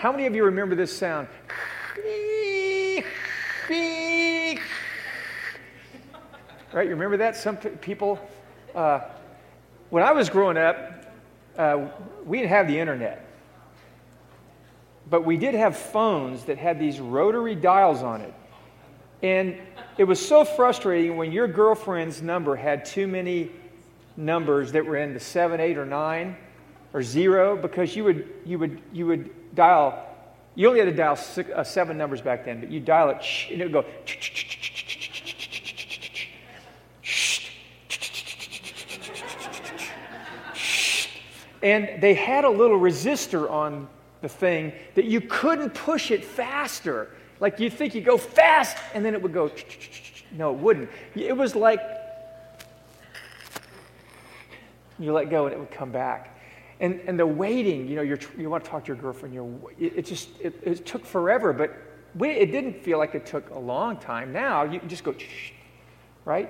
How many of you remember this sound? Right? You remember that? Some people, uh, when I was growing up, uh, we didn't have the internet. But we did have phones that had these rotary dials on it. And it was so frustrating when your girlfriend's number had too many numbers that were in the seven, eight, or nine, or zero, because you would, you would, you would dial, you only had to dial six, uh, seven numbers back then, but you dial it, and it would go, And they had a little resistor on the thing that you couldn't push it faster. Like you'd think you go fast, and then it would go. No, it wouldn't. It was like you let go and it would come back. And, and the waiting, you know, you're, you want to talk to your girlfriend, you're, it, it just, it, it, took forever, but we, it didn't feel like it took a long time. Now you just go, right?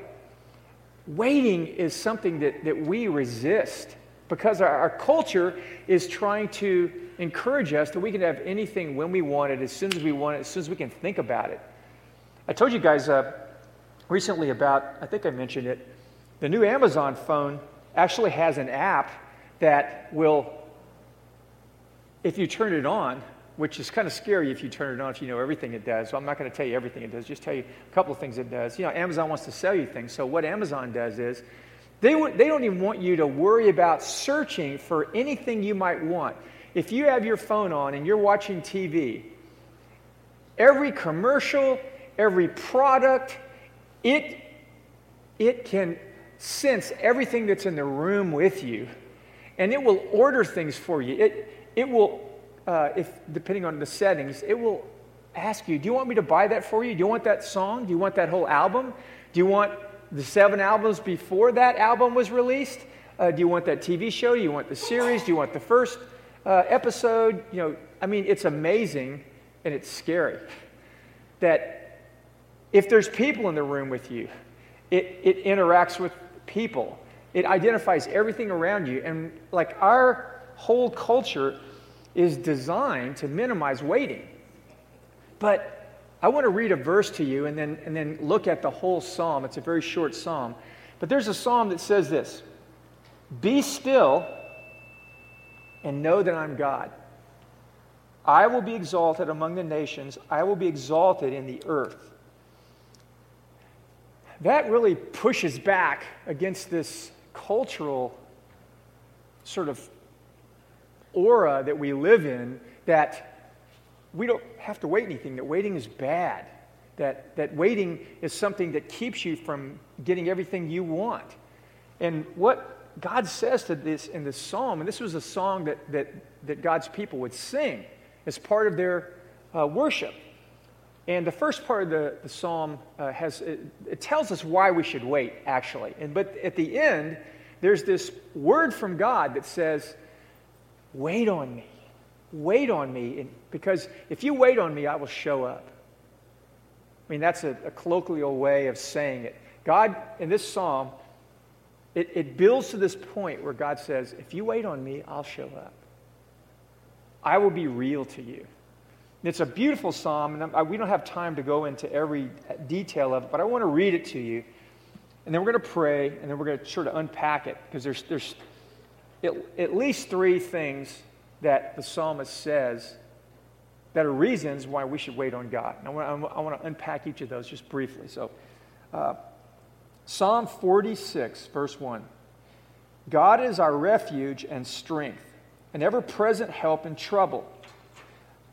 Waiting is something that, that we resist because our, our, culture is trying to encourage us that we can have anything when we want it, as soon as we want it, as soon as we can think about it. I told you guys uh, recently about, I think I mentioned it, the new Amazon phone actually has an app that will, if you turn it on, which is kind of scary if you turn it on if you know everything it does. So I'm not going to tell you everything it does, just tell you a couple of things it does. You know, Amazon wants to sell you things. So what Amazon does is they, they don't even want you to worry about searching for anything you might want. If you have your phone on and you're watching TV, every commercial, every product, it, it can sense everything that's in the room with you and it will order things for you. It, it will, uh, if, depending on the settings, it will ask you, Do you want me to buy that for you? Do you want that song? Do you want that whole album? Do you want the seven albums before that album was released? Uh, do you want that TV show? Do you want the series? Do you want the first uh, episode? You know, I mean, it's amazing and it's scary that if there's people in the room with you, it, it interacts with people. It identifies everything around you. And like our whole culture is designed to minimize waiting. But I want to read a verse to you and then, and then look at the whole psalm. It's a very short psalm. But there's a psalm that says this Be still and know that I'm God. I will be exalted among the nations, I will be exalted in the earth. That really pushes back against this cultural sort of aura that we live in that we don't have to wait anything, that waiting is bad, that, that waiting is something that keeps you from getting everything you want. And what God says to this in this psalm, and this was a song that, that, that God's people would sing as part of their uh, worship. And the first part of the, the psalm uh, has, it, it tells us why we should wait, actually. And, but at the end, there's this word from God that says, Wait on me. Wait on me, because if you wait on me, I will show up. I mean, that's a, a colloquial way of saying it. God, in this psalm, it, it builds to this point where God says, If you wait on me, I'll show up. I will be real to you. It's a beautiful psalm, and we don't have time to go into every detail of it, but I want to read it to you. And then we're going to pray, and then we're going to sort of unpack it, because there's, there's at, at least three things that the psalmist says that are reasons why we should wait on God. And I want, I want to unpack each of those just briefly. So, uh, Psalm 46, verse 1 God is our refuge and strength, an ever present help in trouble.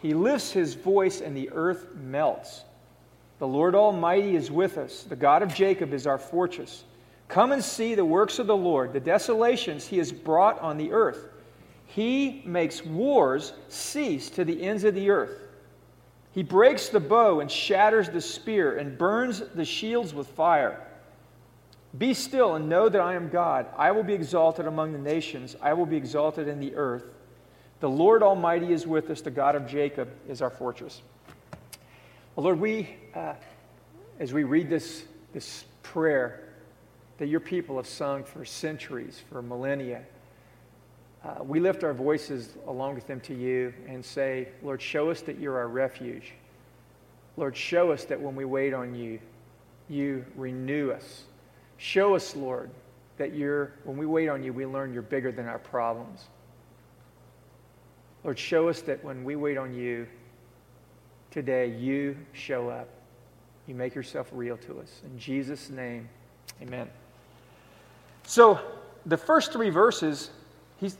He lifts his voice, and the earth melts. The Lord Almighty is with us. The God of Jacob is our fortress. Come and see the works of the Lord, the desolations he has brought on the earth. He makes wars cease to the ends of the earth. He breaks the bow and shatters the spear and burns the shields with fire. Be still and know that I am God. I will be exalted among the nations, I will be exalted in the earth. The Lord Almighty is with us, the God of Jacob is our fortress. Well, Lord, we, uh, as we read this, this prayer that your people have sung for centuries, for millennia, uh, we lift our voices along with them to you and say, Lord, show us that you're our refuge. Lord, show us that when we wait on you, you renew us. Show us, Lord, that you're, when we wait on you, we learn you're bigger than our problems. Lord, show us that when we wait on you today, you show up. You make yourself real to us. In Jesus' name, amen. So, the first three verses,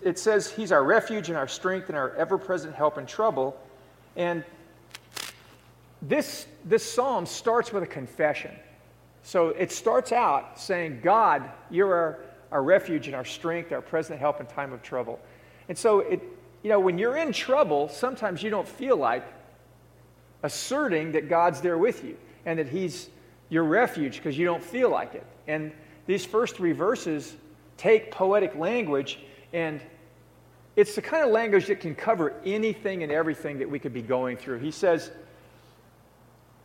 it says, He's our refuge and our strength and our ever present help in trouble. And this, this psalm starts with a confession. So it starts out saying, God, you're our, our refuge and our strength, our present help in time of trouble. And so it, you know, when you're in trouble, sometimes you don't feel like asserting that God's there with you and that He's your refuge because you don't feel like it. And these first three verses take poetic language and it's the kind of language that can cover anything and everything that we could be going through. He says,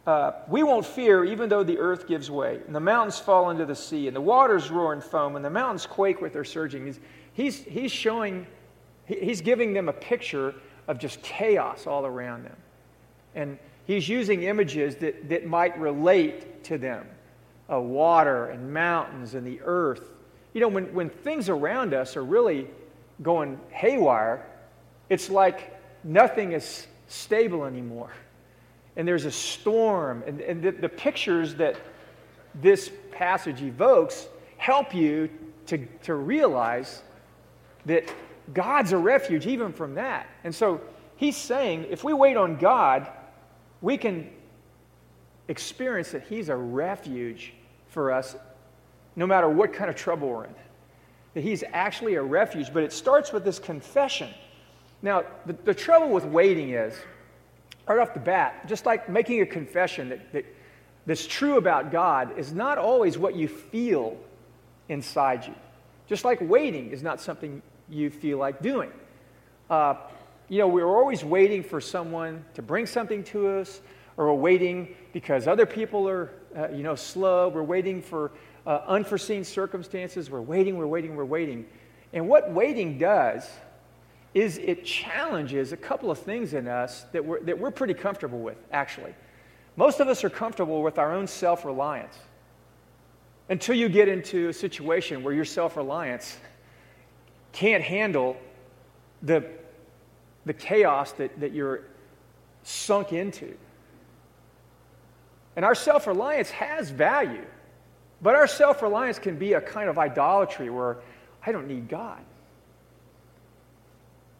uh, We won't fear even though the earth gives way, and the mountains fall into the sea, and the waters roar and foam, and the mountains quake with their surging. He's, he's, he's showing He's giving them a picture of just chaos all around them. And he's using images that, that might relate to them uh, water and mountains and the earth. You know, when, when things around us are really going haywire, it's like nothing is stable anymore. And there's a storm. And, and the, the pictures that this passage evokes help you to, to realize that God's a refuge even from that. And so he's saying if we wait on God, we can experience that he's a refuge for us no matter what kind of trouble we're in. That he's actually a refuge, but it starts with this confession. Now, the, the trouble with waiting is, right off the bat, just like making a confession that, that, that's true about God is not always what you feel inside you. Just like waiting is not something you feel like doing. Uh, you know, we're always waiting for someone to bring something to us, or we're waiting because other people are, uh, you know, slow. We're waiting for uh, unforeseen circumstances. We're waiting, we're waiting, we're waiting. And what waiting does is it challenges a couple of things in us that we're, that we're pretty comfortable with, actually. Most of us are comfortable with our own self reliance until you get into a situation where your self reliance can't handle the, the chaos that, that you're sunk into. And our self reliance has value, but our self reliance can be a kind of idolatry where I don't need God.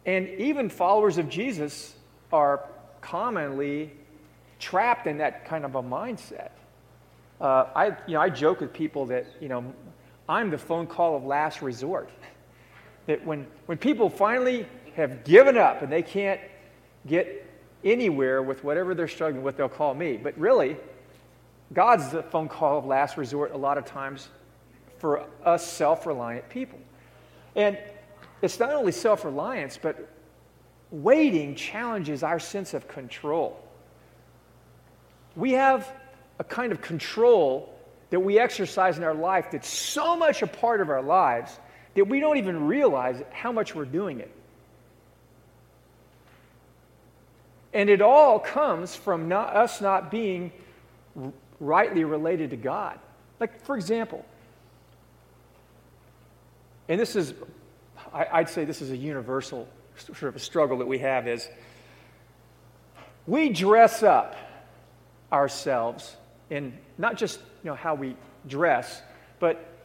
And even followers of Jesus are commonly trapped in that kind of a mindset. Uh, I, you know, I joke with people that, you know, I'm the phone call of last resort that when, when people finally have given up and they can't get anywhere with whatever they're struggling with, they'll call me. But really, God's the phone call of last resort a lot of times for us self reliant people. And it's not only self reliance, but waiting challenges our sense of control. We have a kind of control that we exercise in our life that's so much a part of our lives that we don't even realize how much we're doing it. And it all comes from not, us not being rightly related to God. Like, for example, and this is, I, would say this is a universal sort of a struggle that we have is we dress up ourselves in not just you know, how we dress, but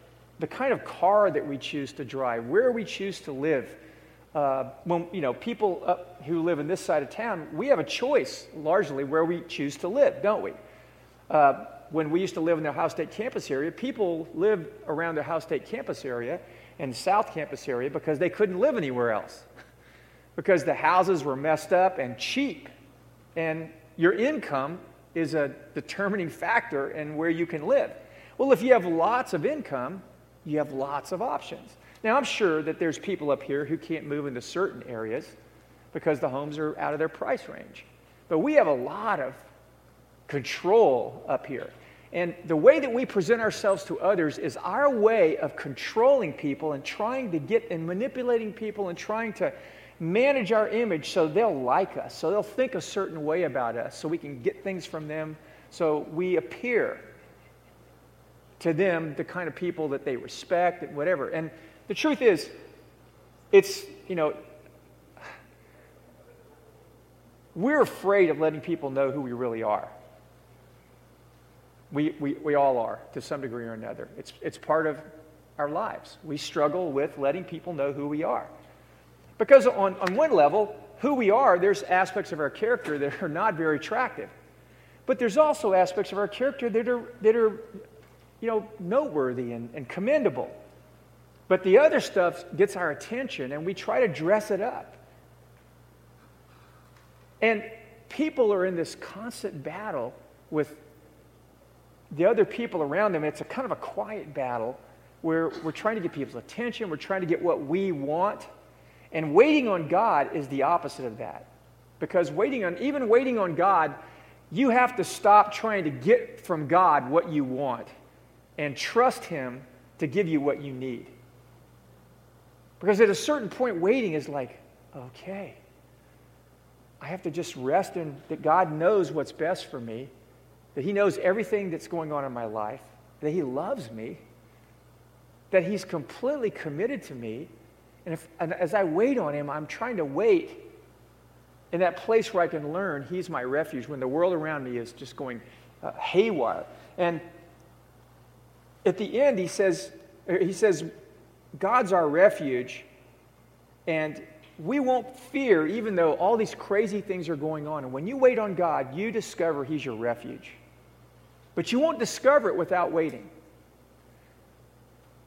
the kind of car that we choose to drive, where we choose to live. Uh, when you know people uh, who live in this side of town, we have a choice largely where we choose to live, don't we? Uh, when we used to live in the Ohio State campus area, people lived around the Ohio State campus area and South Campus area because they couldn't live anywhere else, because the houses were messed up and cheap, and your income is a determining factor in where you can live. Well, if you have lots of income, you have lots of options. Now, I'm sure that there's people up here who can't move into certain areas because the homes are out of their price range. But we have a lot of control up here. And the way that we present ourselves to others is our way of controlling people and trying to get and manipulating people and trying to manage our image so they'll like us, so they'll think a certain way about us, so we can get things from them, so we appear to them the kind of people that they respect and whatever. And the truth is, it's, you know, we're afraid of letting people know who we really are. We, we, we all are to some degree or another. It's, it's part of our lives. We struggle with letting people know who we are. Because on, on one level, who we are, there's aspects of our character that are not very attractive. But there's also aspects of our character that are, that are you know, noteworthy and, and commendable. But the other stuff gets our attention and we try to dress it up. And people are in this constant battle with the other people around them. It's a kind of a quiet battle where we're trying to get people's attention, we're trying to get what we want. And waiting on God is the opposite of that. Because waiting on, even waiting on God, you have to stop trying to get from God what you want and trust Him to give you what you need. Because at a certain point, waiting is like, okay, I have to just rest in that God knows what's best for me, that He knows everything that's going on in my life, that He loves me, that He's completely committed to me. And, if, and as I wait on Him, I'm trying to wait in that place where I can learn He's my refuge when the world around me is just going uh, haywire. And at the end, He says, he says, God's our refuge, and we won't fear even though all these crazy things are going on. And when you wait on God, you discover He's your refuge. But you won't discover it without waiting.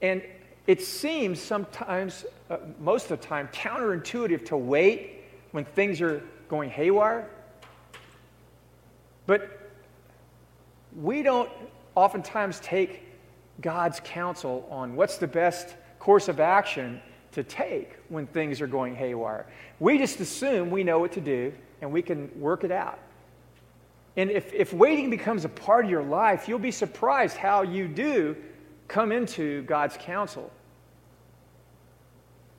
And it seems sometimes, uh, most of the time, counterintuitive to wait when things are going haywire. But we don't oftentimes take God's counsel on what's the best course of action to take when things are going haywire. We just assume we know what to do and we can work it out. And if, if waiting becomes a part of your life, you'll be surprised how you do come into God's counsel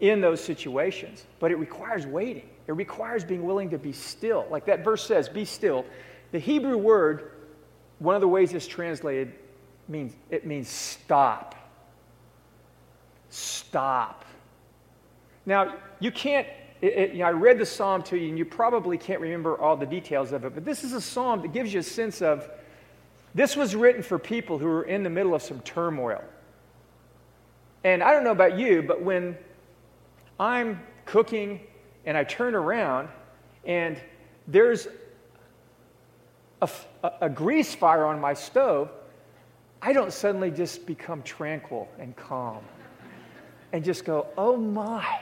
in those situations. But it requires waiting, it requires being willing to be still. Like that verse says, be still. The Hebrew word, one of the ways it's translated, means it means stop. Stop. Now, you can't, it, it, you know, I read the psalm to you, and you probably can't remember all the details of it, but this is a psalm that gives you a sense of this was written for people who were in the middle of some turmoil. And I don't know about you, but when I'm cooking and I turn around and there's a, a, a grease fire on my stove, I don't suddenly just become tranquil and calm and just go, oh my,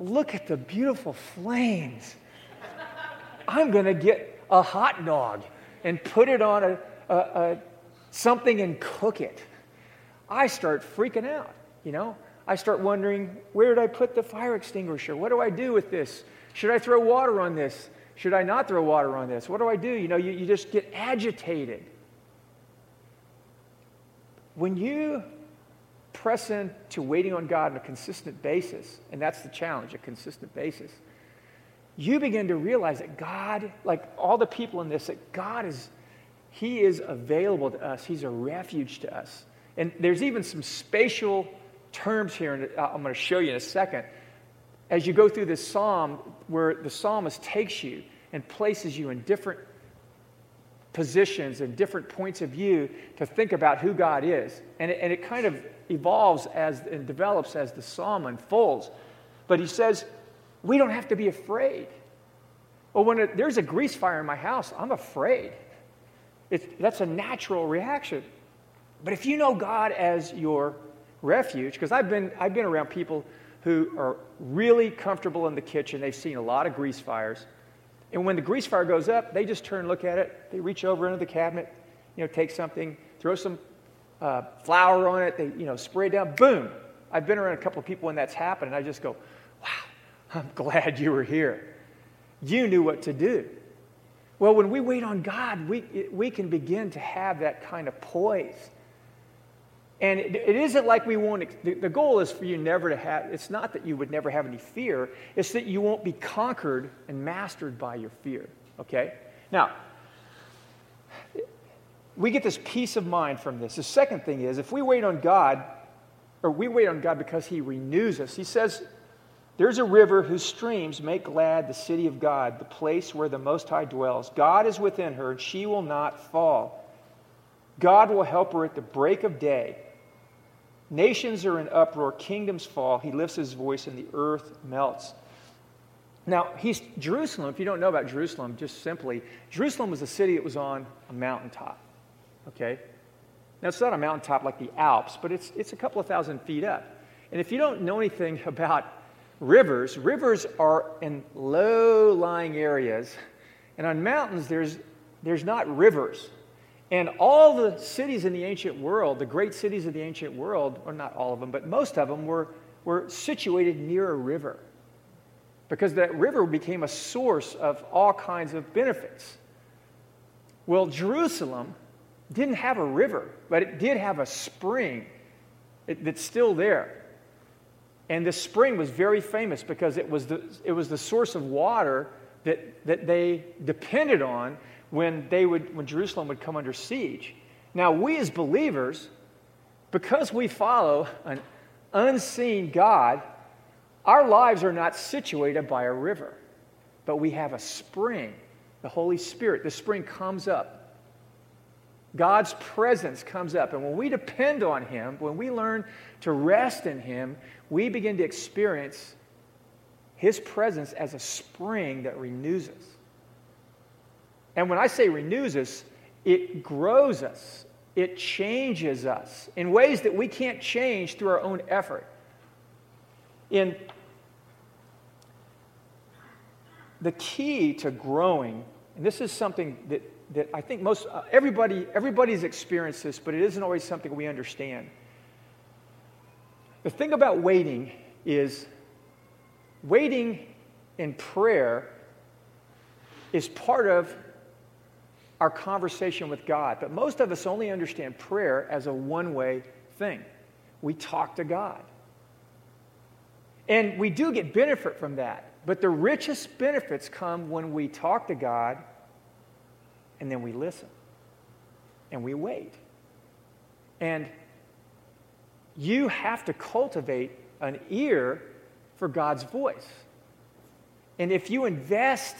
look at the beautiful flames. I'm going to get a hot dog and put it on a, a, a, something and cook it. I start freaking out, you know. I start wondering, where did I put the fire extinguisher? What do I do with this? Should I throw water on this? Should I not throw water on this? What do I do? You know, you, you just get agitated. When you press into waiting on God on a consistent basis, and that's the challenge, a consistent basis, you begin to realize that God, like all the people in this, that God is, He is available to us. He's a refuge to us. And there's even some spatial terms here, and uh, I'm going to show you in a second. As you go through this psalm, where the psalmist takes you and places you in different positions and different points of view to think about who God is. And it, and it kind of evolves as and develops as the psalm unfolds. But he says, we don't have to be afraid. Well, when it, there's a grease fire in my house, I'm afraid. That's a natural reaction. But if you know God as your refuge, because I've been, I've been around people who are really comfortable in the kitchen, they've seen a lot of grease fires, And when the grease fire goes up, they just turn and look at it. They reach over into the cabinet, you know, take something, throw some uh, flour on it, they, you know, spray it down, boom. I've been around a couple of people when that's happened, and I just go, wow, I'm glad you were here. You knew what to do. Well, when we wait on God, we, we can begin to have that kind of poise. And it, it isn't like we won't, the, the goal is for you never to have, it's not that you would never have any fear, it's that you won't be conquered and mastered by your fear, okay? Now, we get this peace of mind from this. The second thing is if we wait on God, or we wait on God because He renews us, He says, There's a river whose streams make glad the city of God, the place where the Most High dwells. God is within her, and she will not fall. God will help her at the break of day. Nations are in uproar, kingdoms fall. He lifts his voice, and the earth melts. Now, he's Jerusalem. If you don't know about Jerusalem, just simply, Jerusalem was a city that was on a mountaintop. Okay? Now, it's not a mountaintop like the Alps, but it's, it's a couple of thousand feet up. And if you don't know anything about rivers, rivers are in low lying areas. And on mountains, there's, there's not rivers. And all the cities in the ancient world, the great cities of the ancient world, or not all of them, but most of them were, were situated near a river. Because that river became a source of all kinds of benefits. Well, Jerusalem didn't have a river, but it did have a spring that's still there. And this spring was very famous because it was the, it was the source of water that, that they depended on when, they would, when Jerusalem would come under siege. Now, we as believers, because we follow an unseen God, our lives are not situated by a river, but we have a spring, the Holy Spirit. The spring comes up God's presence comes up. And when we depend on Him, when we learn to rest in Him, we begin to experience His presence as a spring that renews us. And when I say renews us, it grows us, it changes us in ways that we can't change through our own effort. In the key to growing, and this is something that that I think most uh, everybody everybody's experienced this, but it isn't always something we understand. The thing about waiting is waiting in prayer is part of our conversation with God. But most of us only understand prayer as a one way thing. We talk to God. And we do get benefit from that. But the richest benefits come when we talk to God and then we listen and we wait. And you have to cultivate an ear for God's voice. And if you invest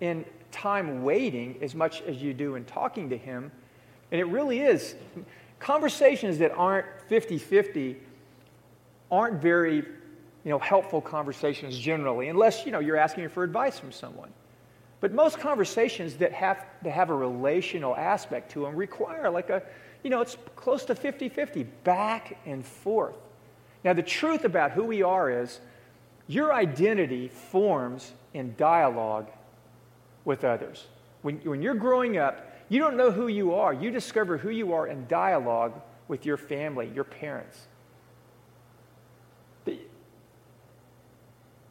in time waiting as much as you do in talking to Him, and it really is, conversations that aren't 50 50 aren't very you know, helpful conversations generally, unless you know, you're asking for advice from someone. But most conversations that have to have a relational aspect to them require like a, you know, it's close to 50 50, back and forth. Now, the truth about who we are is your identity forms in dialogue with others. When, when you're growing up, you don't know who you are. You discover who you are in dialogue with your family, your parents.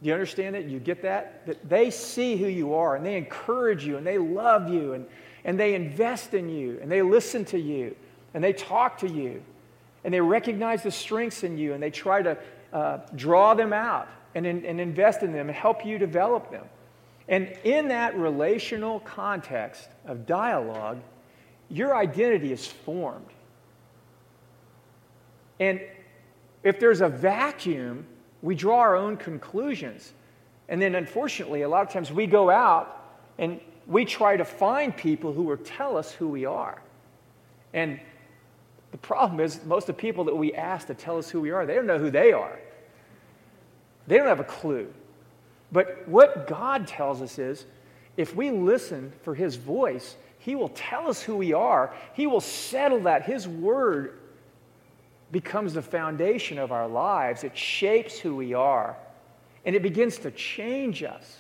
Do you understand it? You get that? That they see who you are and they encourage you and they love you and, and they invest in you and they listen to you and they talk to you and they recognize the strengths in you and they try to uh, draw them out and, and invest in them and help you develop them. And in that relational context of dialogue, your identity is formed. And if there's a vacuum we draw our own conclusions. And then, unfortunately, a lot of times we go out and we try to find people who will tell us who we are. And the problem is, most of the people that we ask to tell us who we are, they don't know who they are. They don't have a clue. But what God tells us is if we listen for His voice, He will tell us who we are. He will settle that. His word becomes the foundation of our lives. It shapes who we are, and it begins to change us.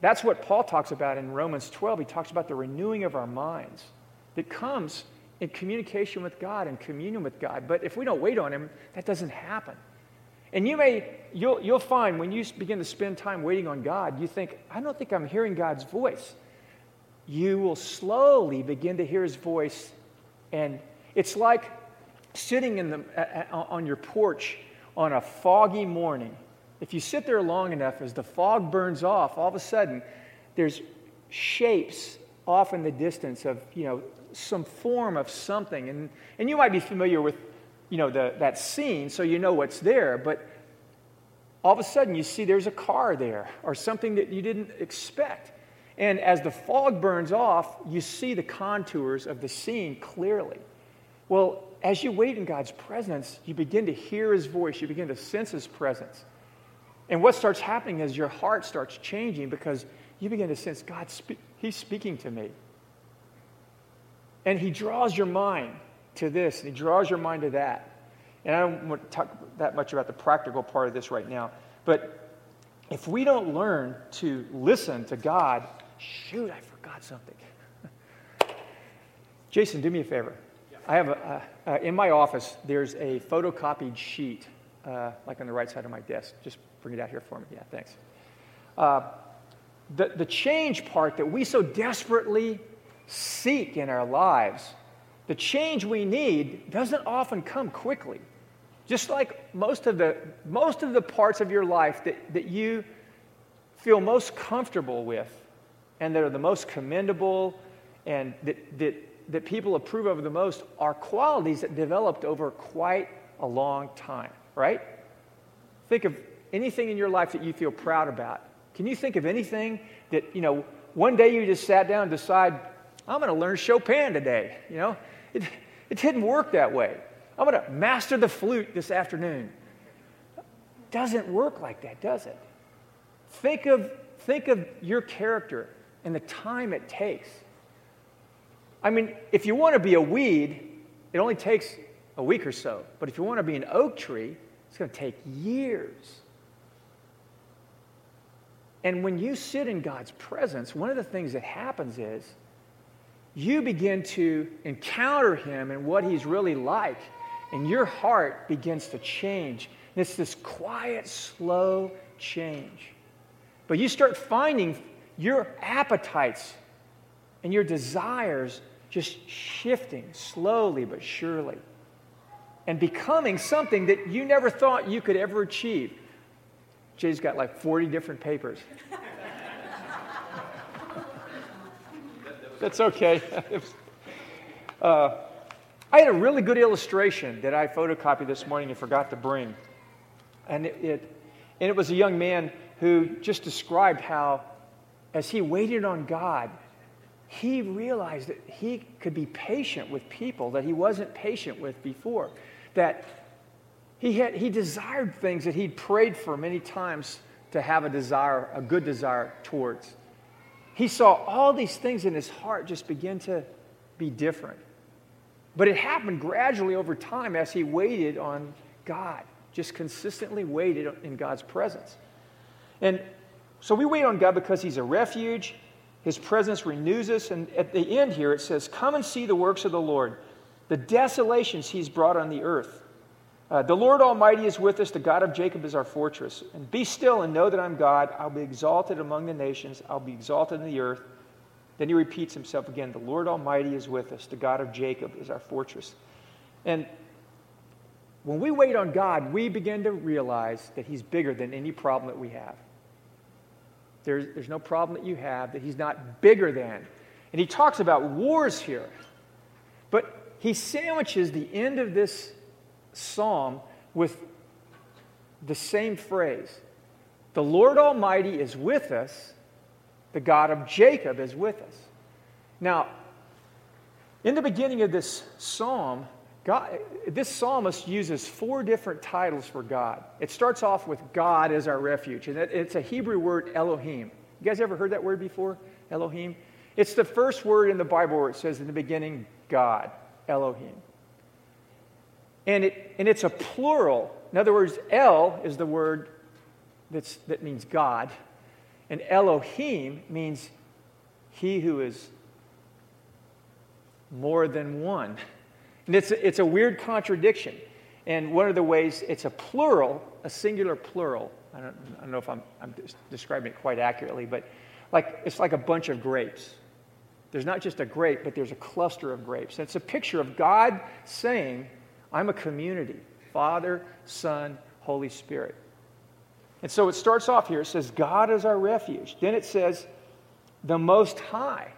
that's what Paul talks about in Romans 12. He talks about the renewing of our minds that comes in communication with God and communion with God. But if we don't wait on Him, that doesn't happen. And you may, you'll, you'll find when you begin to spend time waiting on God, you think, I don't think I'm hearing God's voice. You will slowly begin to hear His voice. And it's like sitting in the, on your porch on a foggy morning. If you sit there long enough, as the fog burns off, all of a sudden there's shapes off in the distance of, you know, some form of something. And, and you might be familiar with, you know, the, that scene, so you know what's there. But all of a sudden, you see there's a car there or something that you didn't expect. And as the fog burns off, you see the contours of the scene clearly. Well, as you wait in God's presence, you begin to hear His voice, you begin to sense His presence. And what starts happening is your heart starts changing because you begin to sense God, spe- He's speaking to me. And he draws your mind to this, and he draws your mind to that. And I don't want to talk that much about the practical part of this right now. But if we don't learn to listen to God, shoot, I forgot something. Jason, do me a favor. Yeah. I have a, uh, uh, in my office, there's a photocopied sheet, uh, like on the right side of my desk. Just bring it out here for me. Yeah, thanks. Uh, the, the change part that we so desperately seek in our lives, the change we need doesn't often come quickly. Just like most of the, most of the parts of your life that, that you feel most comfortable with and that are the most commendable and that, that, that people approve of the most are qualities that developed over quite a long time, right? Think of anything in your life that you feel proud about. Can you think of anything that, you know, one day you just sat down and decide, I'm going to learn Chopin today. You know, it, it didn't work that way. I'm going to master the flute this afternoon. Doesn't work like that, does it? Think of, think of your character and the time it takes. I mean, if you want to be a weed, it only takes a week or so. But if you want to be an oak tree, it's going to take years. And when you sit in God's presence, one of the things that happens is you begin to encounter him and what he's really like, and your heart begins to change. And it's this quiet, slow change. But you start finding your appetites and your desires just shifting slowly but surely and becoming something that you never thought you could ever achieve. Jay's got like 40 different papers. That's okay. uh, I had a really good illustration that I photocopied this morning and forgot to bring. And it, it, and it was a young man who just described how, as he waited on God, he realized that he could be patient with people that he wasn't patient with before. That he, had, he desired things that he'd prayed for many times to have a desire, a good desire towards he saw all these things in his heart just begin to be different. But it happened gradually over time as he waited on God, just consistently waited in God's presence. And so we wait on God because he's a refuge. His presence renews us. And at the end here, it says, Come and see the works of the Lord, the desolations he's brought on the earth. Uh, the Lord Almighty is with us. The God of Jacob is our fortress. And be still and know that I'm God. I'll be exalted among the nations. I'll be exalted in the earth. Then he repeats himself again. The Lord Almighty is with us. The God of Jacob is our fortress. And when we wait on God, we begin to realize that he's bigger than any problem that we have. There's, there's no problem that you have that he's not bigger than. And he talks about wars here. But he sandwiches the end of this psalm with the same phrase The Lord Almighty is with us, the God of Jacob is with us. Now, in the beginning of this psalm, God, this psalmist uses four different titles for God. It starts off with God as our refuge, and it's a Hebrew word, Elohim. You guys ever heard that word before? Elohim? It's the first word in the Bible where it says in the beginning, God, Elohim. And, it, and it's a plural. In other words, El is the word that's, that means God. And Elohim means he who is more than one. And it's a, it's a weird contradiction. And one of the ways it's a plural, a singular plural. I don't, I don't know if I'm, I'm describing it quite accurately, but like it's like a bunch of grapes. There's not just a grape, but there's a cluster of grapes. And it's a picture of God saying, I'm a community Father, Son, Holy Spirit. And so it starts off here. It says, God is our refuge. Then it says, the Most High.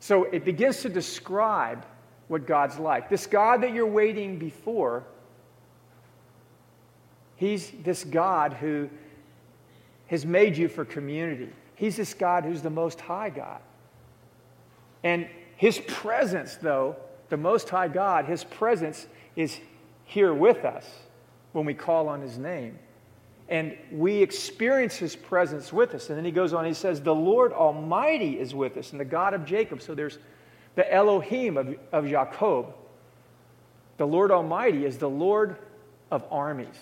So it begins to describe what God's like. This God that you're waiting before, He's this God who has made you for community. He's this God who's the Most High God. And His presence, though, the Most High God, His presence is here with us when we call on His name. And we experience His presence with us. And then He goes on, He says, The Lord Almighty is with us, and the God of Jacob. So there's the Elohim of, of Jacob. The Lord Almighty is the Lord of armies.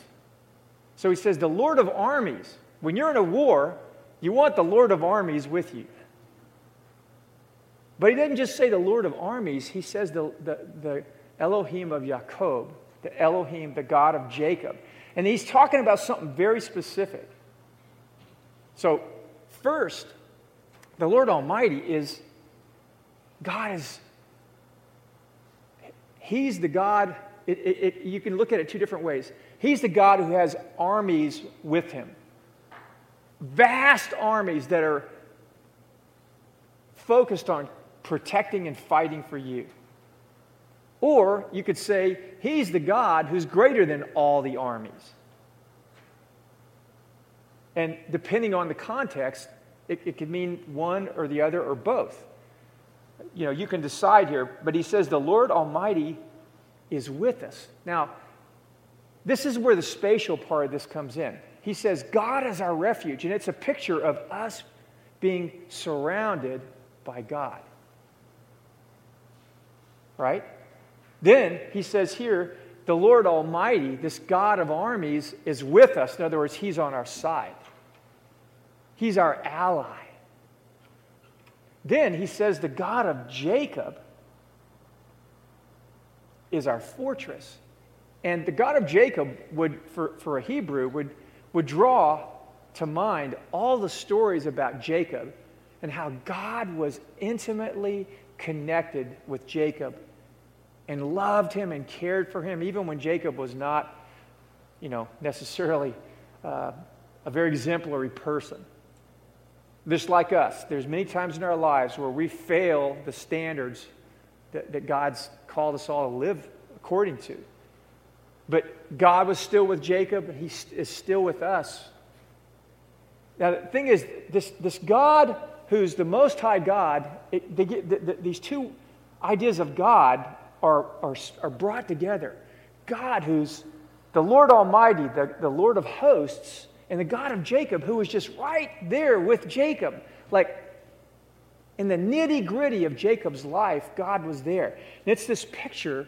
So He says, The Lord of armies. When you're in a war, you want the Lord of armies with you. But he doesn't just say the Lord of armies, he says the, the, the Elohim of Jacob, the Elohim, the God of Jacob. And he's talking about something very specific. So, first, the Lord Almighty is God is, He's the God, it, it, it, you can look at it two different ways. He's the God who has armies with him, vast armies that are focused on protecting and fighting for you. Or you could say, He's the God who's greater than all the armies. And depending on the context, it, it could mean one or the other or both. You know, you can decide here, but he says, The Lord Almighty is with us. Now, this is where the spatial part of this comes in. He says, God is our refuge, and it's a picture of us being surrounded by God. Right? Then he says here, the Lord Almighty, this God of armies, is with us. In other words, he's on our side, he's our ally. Then he says, the God of Jacob is our fortress. And the God of Jacob would, for, for a Hebrew, would, would draw to mind all the stories about Jacob and how God was intimately connected with Jacob and loved him and cared for him, even when Jacob was not, you know, necessarily uh, a very exemplary person. Just like us, there's many times in our lives where we fail the standards that, that God's called us all to live according to. But God was still with Jacob, and He is still with us. Now, the thing is, this, this God who's the Most High God, it, they get, the, the, these two ideas of God are, are, are brought together. God, who's the Lord Almighty, the, the Lord of hosts, and the God of Jacob, who was just right there with Jacob. Like in the nitty gritty of Jacob's life, God was there. And it's this picture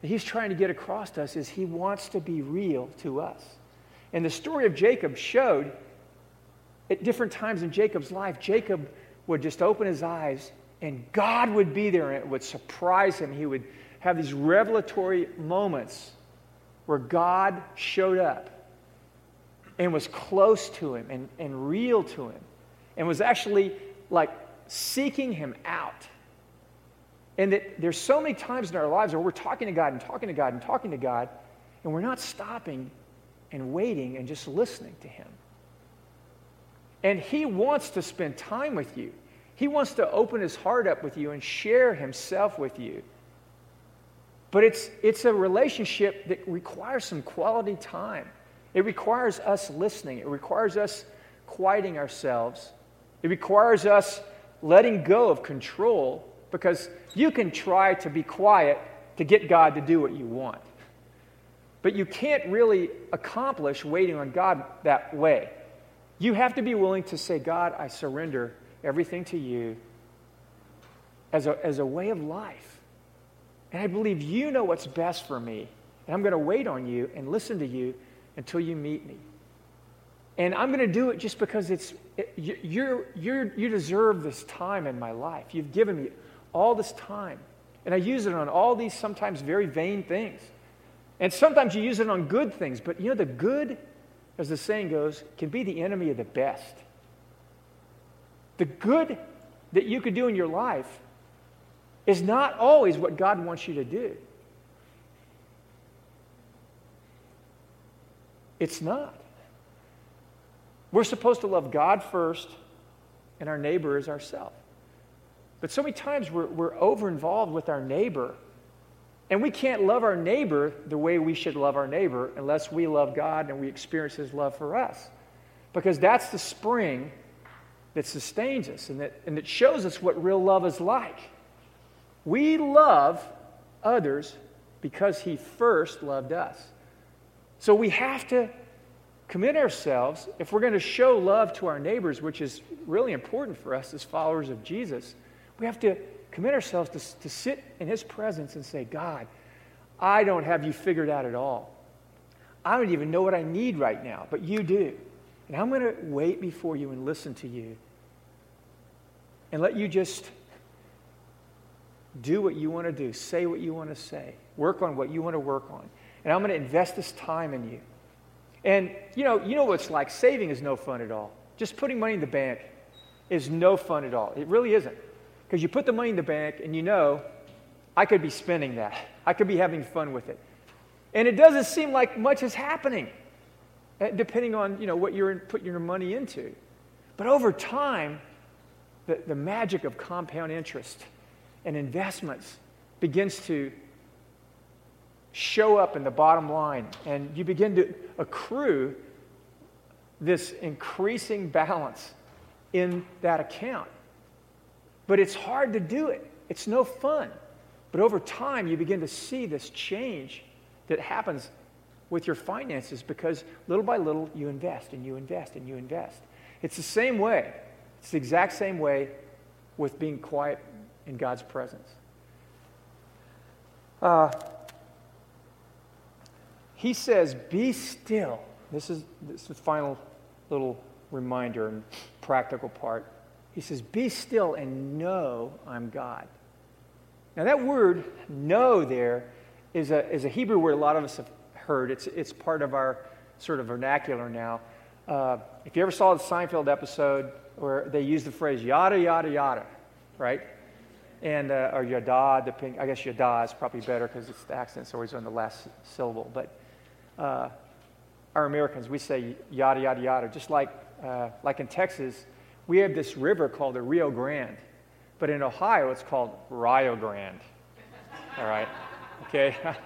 that he's trying to get across to us is he wants to be real to us. And the story of Jacob showed at different times in Jacob's life, Jacob would just open his eyes and God would be there and it would surprise him. He would have these revelatory moments where God showed up and was close to him and, and real to him and was actually like seeking him out. And that there's so many times in our lives where we're talking to God and talking to God and talking to God, and we're not stopping and waiting and just listening to Him. And He wants to spend time with you. He wants to open his heart up with you and share himself with you. But it's, it's a relationship that requires some quality time. It requires us listening, it requires us quieting ourselves, it requires us letting go of control because you can try to be quiet to get God to do what you want. But you can't really accomplish waiting on God that way. You have to be willing to say, God, I surrender everything to you as a, as a way of life. And I believe you know what's best for me. And I'm going to wait on you and listen to you until you meet me. And I'm going to do it just because it's, it, you're, you're, you deserve this time in my life. You've given me all this time. And I use it on all these sometimes very vain things. And sometimes you use it on good things, but you know, the good, as the saying goes, can be the enemy of the best. The good that you could do in your life is not always what God wants you to do. It's not. We're supposed to love God first and our neighbor as ourselves. But so many times we're, we're over involved with our neighbor, and we can't love our neighbor the way we should love our neighbor unless we love God and we experience His love for us. Because that's the spring that sustains us and that, and that shows us what real love is like. We love others because He first loved us. So we have to commit ourselves, if we're going to show love to our neighbors, which is really important for us as followers of Jesus, we have to commit ourselves to, to sit in His presence and say, God, I don't have you figured out at all. I don't even know what I need right now, but you do. And I'm going to wait before you and listen to you and let you just do what you want to do, say what you want to say, work on what you want to work on. And I'm going to invest this time in you. And you know, you know what it's like. Saving is no fun at all. Just putting money in the bank is no fun at all. It really isn't. Because you put the money in the bank and you know, I could be spending that. I could be having fun with it. And it doesn't seem like much is happening, eh, depending on you know, what you're putting your money into. But over time, the, the magic of compound interest and investments begins to show up in the bottom line, and you begin to accrue this increasing balance in that account. But it's hard to do it, it's no fun. But over time, you begin to see this change that happens with your finances because little by little you invest and you invest and you invest. It's the same way, it's the exact same way with being quiet in God's presence. Uh, he says, Be still. This is, this is the final little reminder and practical part. He says, Be still and know I'm God. Now, that word know there is a, is a Hebrew word a lot of us have heard. It's, it's part of our sort of vernacular now. Uh, if you ever saw the Seinfeld episode where they use the phrase yada, yada, yada, right? And, uh, or yada, depending, I guess yada is probably better because it's the accent's always on the last syllable. But uh, our Americans, we say yada, yada, yada. Just like, uh, like in Texas, we have this river called the Rio Grande. But in Ohio, it's called Rio Grande. All right? Okay?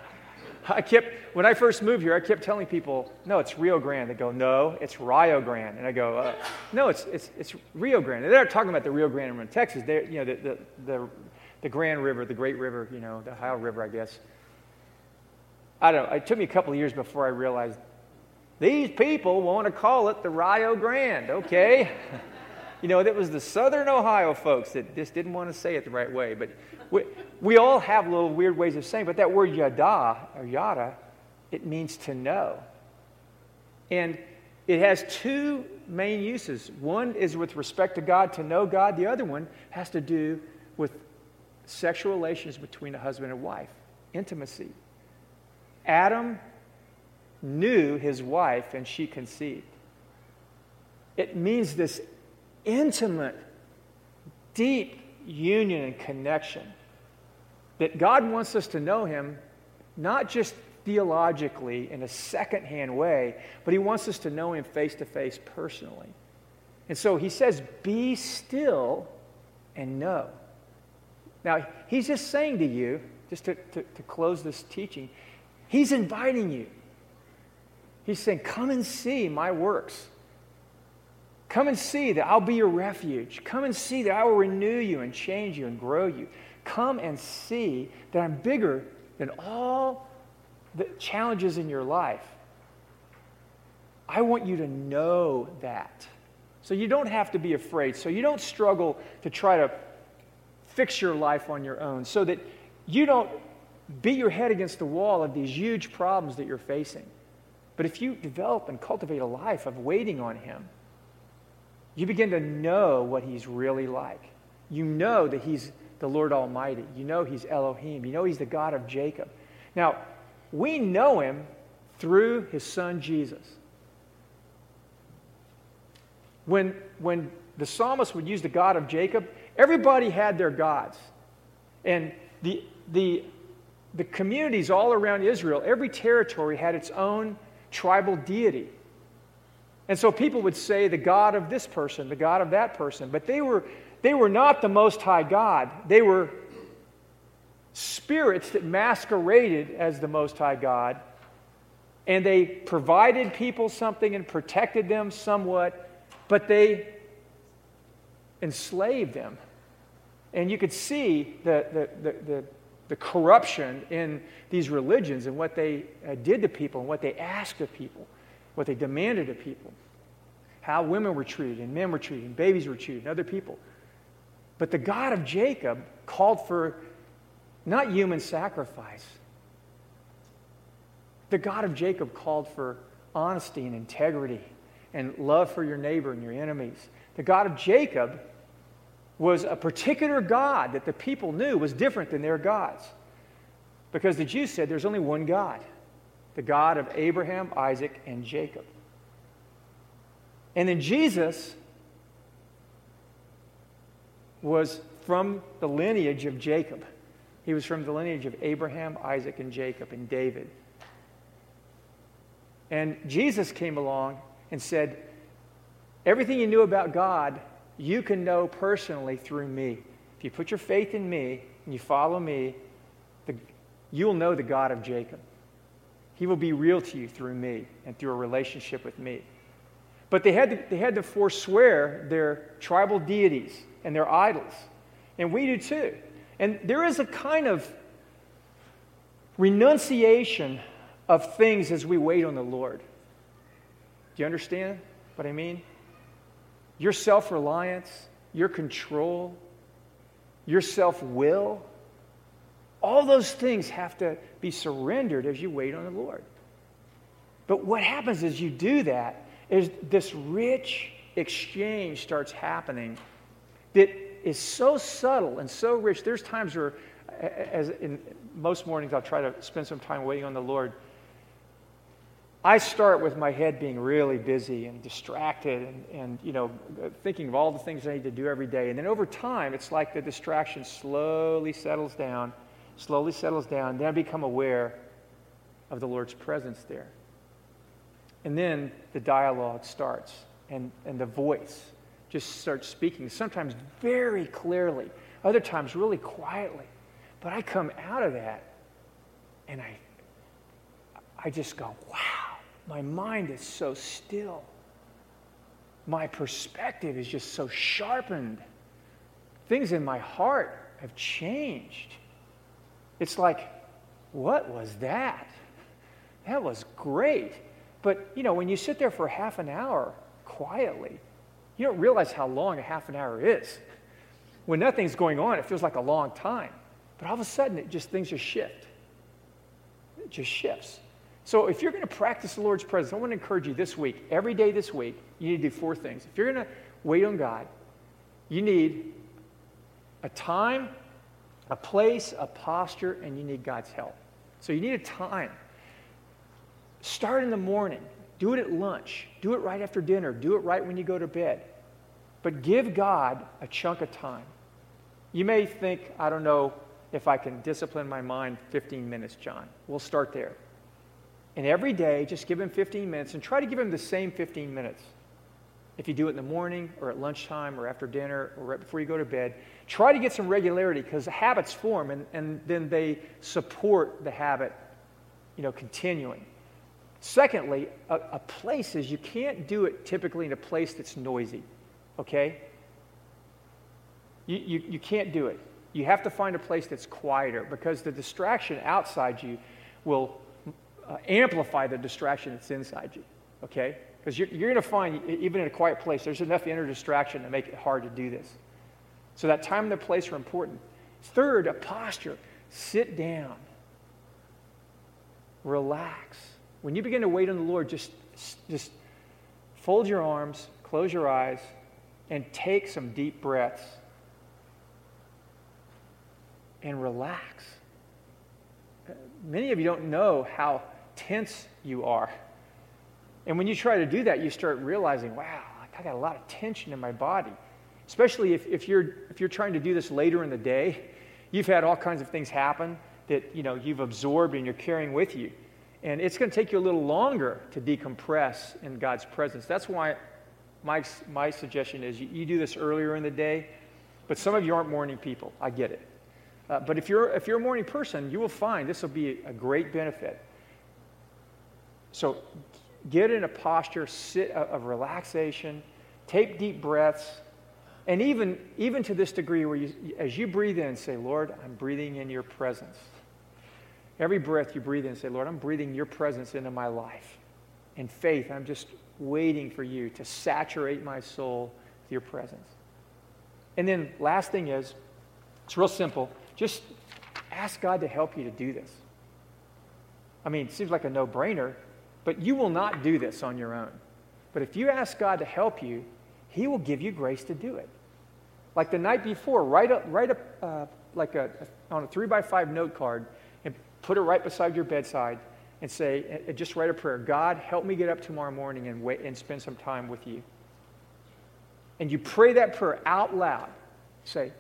I kept, when I first moved here, I kept telling people, no, it's Rio Grande. They go, no, it's Rio Grande. And I go, uh, no, it's, it's, it's Rio Grande. And they're not talking about the Rio Grande in Texas. They're, you know, the, the, the, the Grand River, the Great River, you know, the Ohio River, I guess. I don't know, it took me a couple of years before I realized these people want to call it the Rio Grande, okay? you know, that was the southern Ohio folks that just didn't want to say it the right way. But we, we all have little weird ways of saying, but that word yada or yada, it means to know. And it has two main uses. One is with respect to God, to know God. The other one has to do with sexual relations between a husband and wife, intimacy. Adam knew his wife and she conceived. It means this intimate, deep union and connection that God wants us to know him not just theologically in a second-hand way, but he wants us to know him face to face personally. And so he says, Be still and know. Now, he's just saying to you, just to, to, to close this teaching, He's inviting you. He's saying, Come and see my works. Come and see that I'll be your refuge. Come and see that I will renew you and change you and grow you. Come and see that I'm bigger than all the challenges in your life. I want you to know that. So you don't have to be afraid. So you don't struggle to try to fix your life on your own. So that you don't beat your head against the wall of these huge problems that you're facing. But if you develop and cultivate a life of waiting on Him, you begin to know what He's really like. You know that He's the Lord Almighty. You know He's Elohim. You know He's the God of Jacob. Now, we know Him through His Son Jesus. When, when the psalmist would use the God of Jacob, everybody had their gods. And the, the, the communities all around Israel, every territory had its own tribal deity. And so people would say the God of this person, the God of that person, but they were, they were not the Most High God. They were spirits that masqueraded as the Most High God, and they provided people something and protected them somewhat, but they enslaved them. And you could see the, the, the, the, the corruption in these religions and what they uh, did to people and what they asked of people, what they demanded of people, how women were treated and men were treated and babies were treated and other people. But the God of Jacob called for not human sacrifice. The God of Jacob called for honesty and integrity and love for your neighbor and your enemies. The God of Jacob was a particular God that the people knew was different than their gods. Because the Jews said there's only one God the God of Abraham, Isaac, and Jacob. And then Jesus was from the lineage of Jacob. He was from the lineage of Abraham, Isaac, and Jacob, and David. And Jesus came along and said, Everything you knew about God you can know personally through me. If you put your faith in me and you follow me, the, you'll know the God of Jacob. He will be real to you through me and through a relationship with me. But they had to, they had to forswear their tribal deities and their idols. And we do too. And there is a kind of renunciation of things as we wait on the Lord. Do you understand what I mean? your self reliance, your control, your self will, all those things have to be surrendered as you wait on the Lord. But what happens as you do that is this rich exchange starts happening that is so subtle and so rich. There's times where, as in most mornings, I'll try to spend some time waiting on the Lord. I start with my head being really busy and distracted and, and, you know, thinking of all the things I need to do every day. And then over time, it's like the distraction slowly settles down, slowly settles down. Then I become aware of the Lord's presence there. And then the dialogue starts and, and the voice just starts speaking, sometimes very clearly, other times really quietly. But I come out of that and I, I just go, wow my mind is so still. My perspective is just so sharpened. Things in my heart have changed. It's like, what was that? That was great. But, you know, when you sit there for half an hour quietly, you don't realize how long a half an hour is. When nothing's going on, it feels like a long time. But all of a sudden, it just things just shift. It just shifts. So if you're going to practice the Lord's presence, I want to encourage you this week, every day this week, you need to do four things. If you're going to wait on God, you need a time, a place, a posture, and you need God's help. So you need a time. Start in the morning. Do it at lunch. Do it right after dinner. Do it right when you go to bed. But give God a chunk of time. You may think, I don't know if I can discipline my mind 15 minutes, John. We'll start there. And every day, just give him 15 minutes and try to give him the same 15 minutes. If you do it in the morning or at lunchtime or after dinner or right before you go to bed, try to get some regularity because habits form and, and then they support the habit, you know, continuing. Secondly, a, a place is you can't do it typically in a place that's noisy, okay? You, you, you can't do it. You have to find a place that's quieter because the distraction outside you will uh, amplify the distraction that's inside you, okay? Because you're, you're going to find, even in a quiet place, there's enough inner distraction to make it hard to do this. So that time and the place are important. Third, a posture. Sit down. Relax. When you begin to wait on the Lord, just, just fold your arms, close your eyes, and take some deep breaths and relax. Many of you don't know how tense you are. And when you try to do that, you start realizing, wow, I got a lot of tension in my body. Especially if, if, you're, if you're trying to do this later in the day, you've had all kinds of things happen that you know, you've absorbed and you're carrying with you. And it's going to take you a little longer to decompress in God's presence. That's why my, my suggestion is you, you do this earlier in the day, but some of you aren't morning people. I get it. Uh, but if you're, if you're a morning person, you will find this will be a great benefit. So get in a posture sit, uh, of relaxation, take deep breaths, and even, even to this degree where you, as you breathe in, say, Lord, I'm breathing in your presence. Every breath you breathe in, say, Lord, I'm breathing your presence into my life. In faith, I'm just waiting for you to saturate my soul with your presence. And then, last thing is, it's real simple. Just ask God to help you to do this. I mean, it seems like a no brainer, but you will not do this on your own. But if you ask God to help you, He will give you grace to do it. Like the night before, write a, write a, uh, like a, on a three by five note card and put it right beside your bedside and say, and just write a prayer God, help me get up tomorrow morning and, wait, and spend some time with you. And you pray that prayer out loud. Say,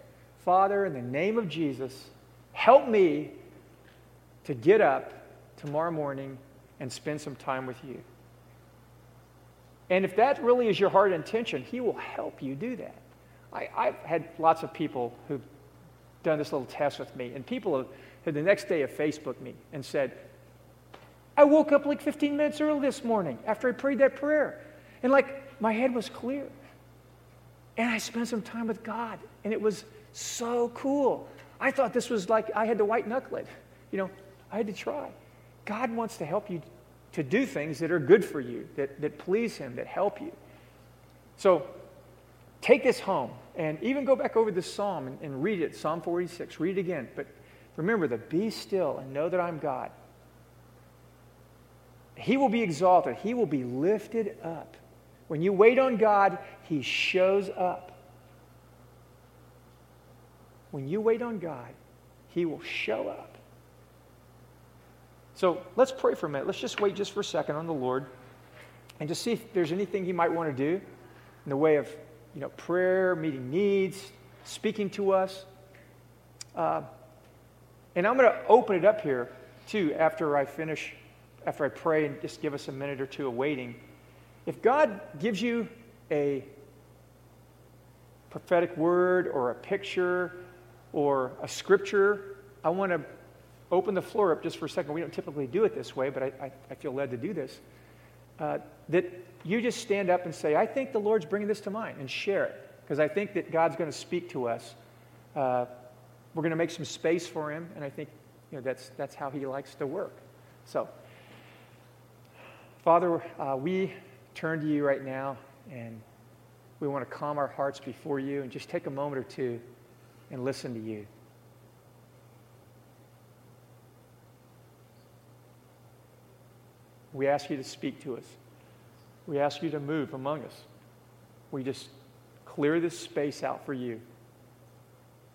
Father, in the name of Jesus, help me to get up tomorrow morning and spend some time with you. And if that really is your heart intention, He will help you do that. I, have had lots of people who've done this little test with me, and people have, have the next day have Facebooked me and said, I woke up like 15 minutes early this morning after I prayed that prayer. And like my head was clear. And I spent some time with God, and it was so cool. I thought this was like I had to white knuckle it. You know, I had to try. God wants to help you to do things that are good for you, that, that please Him, that help you. So take this home and even go back over this psalm and, and read it, Psalm 46. Read it again. But remember the be still and know that I'm God. He will be exalted, He will be lifted up. When you wait on God, He shows up. When you wait on God, He will show up. So let's pray for a minute. Let's just wait just for a second on the Lord and just see if there's anything He might want to do in the way of you know, prayer, meeting needs, speaking to us. Uh, and I'm going to open it up here, too, after I finish, after I pray and just give us a minute or two of waiting. If God gives you a prophetic word or a picture or a scripture, I want to open the floor up just for a second. We don't typically do it this way, but I, I, I feel led to do this. Uh, that you just stand up and say, I think the Lord's bringing this to mind, and share it. Because I think that God's going to speak to us. Uh, we're going to make some space for Him, and I think you know, that's, that's how He likes to work. So, Father, uh, we turn to you right now, and we want to calm our hearts before you and just take a moment or two and listen to you. We ask you to speak to us. We ask you to move among us. We just clear this space out for you.